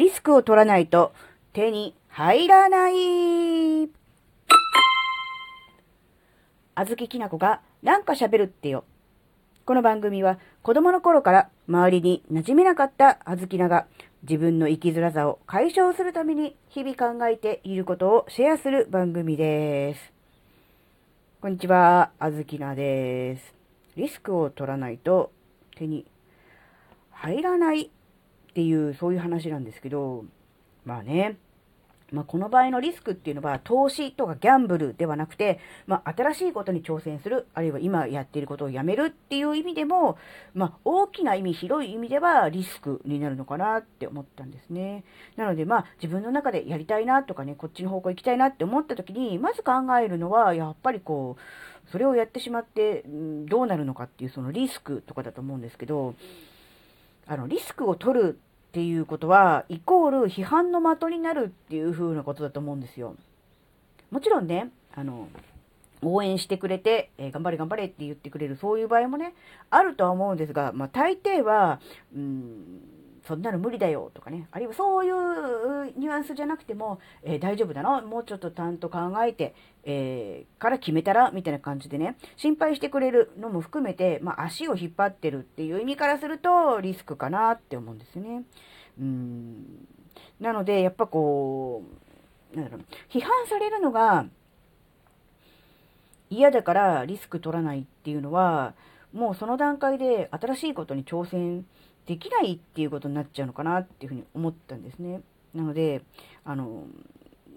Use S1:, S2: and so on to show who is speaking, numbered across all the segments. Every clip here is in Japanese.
S1: リスクを取らないと手に入らない。あずききなこがなんか喋るってよ。この番組は子供の頃から周りに馴染めなかったあずきなが自分の生きづらさを解消するために日々考えていることをシェアする番組です。こんにちは、あずきなです。リスクを取らないと手に入らないっていうそういう話なんですけど、まあね、まあ、この場合のリスクっていうのは投資とかギャンブルではなくて、まあ、新しいことに挑戦する、あるいは今やっていることをやめるっていう意味でも、まあ、大きな意味、広い意味ではリスクになるのかなって思ったんですね。なので、まあ、自分の中でやりたいなとかね、こっちの方向行きたいなって思った時に、まず考えるのは、やっぱりこう、それをやってしまって、どうなるのかっていうそのリスクとかだと思うんですけど、あの、リスクを取るっていうことは、イコール批判の的になるっていう風なことだと思うんですよ。もちろんね、あの、応援してくれて、えー頑張れ頑張れって言ってくれる、そういう場合もね、あるとは思うんですが、まあ大抵は、うん、そんなの無理だよとかね、あるいはそういうュアンスじゃなくても、えー大丈夫だな、もうちょっとちゃんと考えて、えーから決めたら、みたいな感じでね、心配してくれるのも含めて、まあ足を引っ張ってるっていう意味からすると、リスクかなって思うんですね。うん。なので、やっぱこう、なんだろう、批判されるのが嫌だからリスク取らないっていうのは、もうその段階で新しいことに挑戦できないっていうことになっちゃうのかなっていうふうに思ったんですね。なので、あの、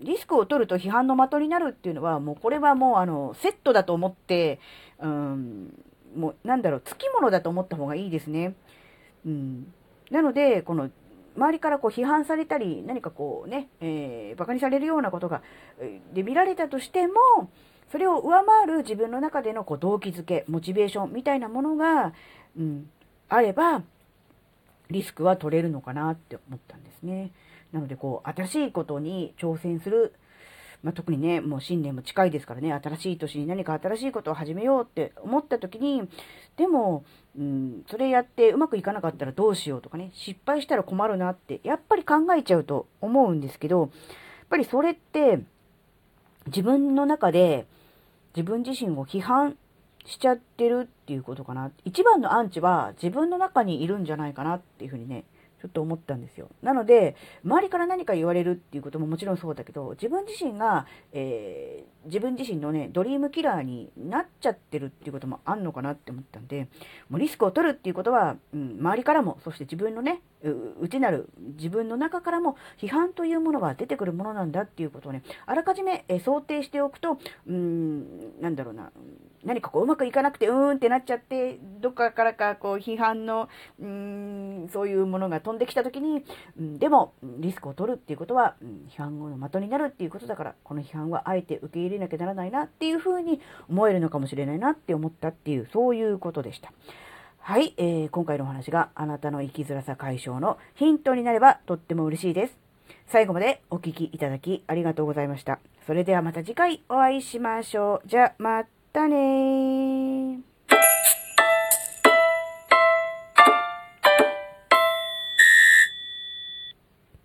S1: リスクを取ると批判の的になるっていうのは、もうこれはもうあの、セットだと思って、うん、もうなんだろう、つきものだと思った方がいいですね。うん。なので、この、周りからこう批判されたり、何かこうね、えー、馬鹿にされるようなことが、で見られたとしても、それを上回る自分の中でのこう動機づけ、モチベーションみたいなものが、うん、あれば、リスクは取れるのかなって思ったんですね。なので、こう、新しいことに挑戦する。まあ、特にね、もう新年も近いですからね、新しい年に何か新しいことを始めようって思った時に、でも、うん、それやってうまくいかなかったらどうしようとかね、失敗したら困るなって、やっぱり考えちゃうと思うんですけど、やっぱりそれって、自分の中で自分自身を批判しちゃってるっていうことかな。一番のアンチは自分の中にいるんじゃないかなっていうふうにね、ちょっと思ったんですよ。なので、周りから何か言われるっていうことももちろんそうだけど、自分自身が、えー自分自身のね、ドリームキラーになっちゃってるっていうこともあんのかなって思ったんで、もうリスクを取るっていうことは、うん、周りからも、そして自分のね、う内なる自分の中からも批判というものは出てくるものなんだっていうことをね、あらかじめえ想定しておくと、うん、なんだろうな、何かこううまくいかなくて、うーんってなっちゃって、どっかからかこう批判の、うーん、そういうものが飛んできたときに、うん、でも、リスクを取るっていうことは、うん、批判の的になるっていうことだから、この批判はあえて受け入れなきゃならないなっていうふうに思えるのかもしれないなって思ったっていう、そういうことでした。はい、えー今回のお話があなたの生きづらさ解消のヒントになればとっても嬉しいです。最後までお聞きいただきありがとうございました。それではまた次回お会いしましょう。じゃ、またねー。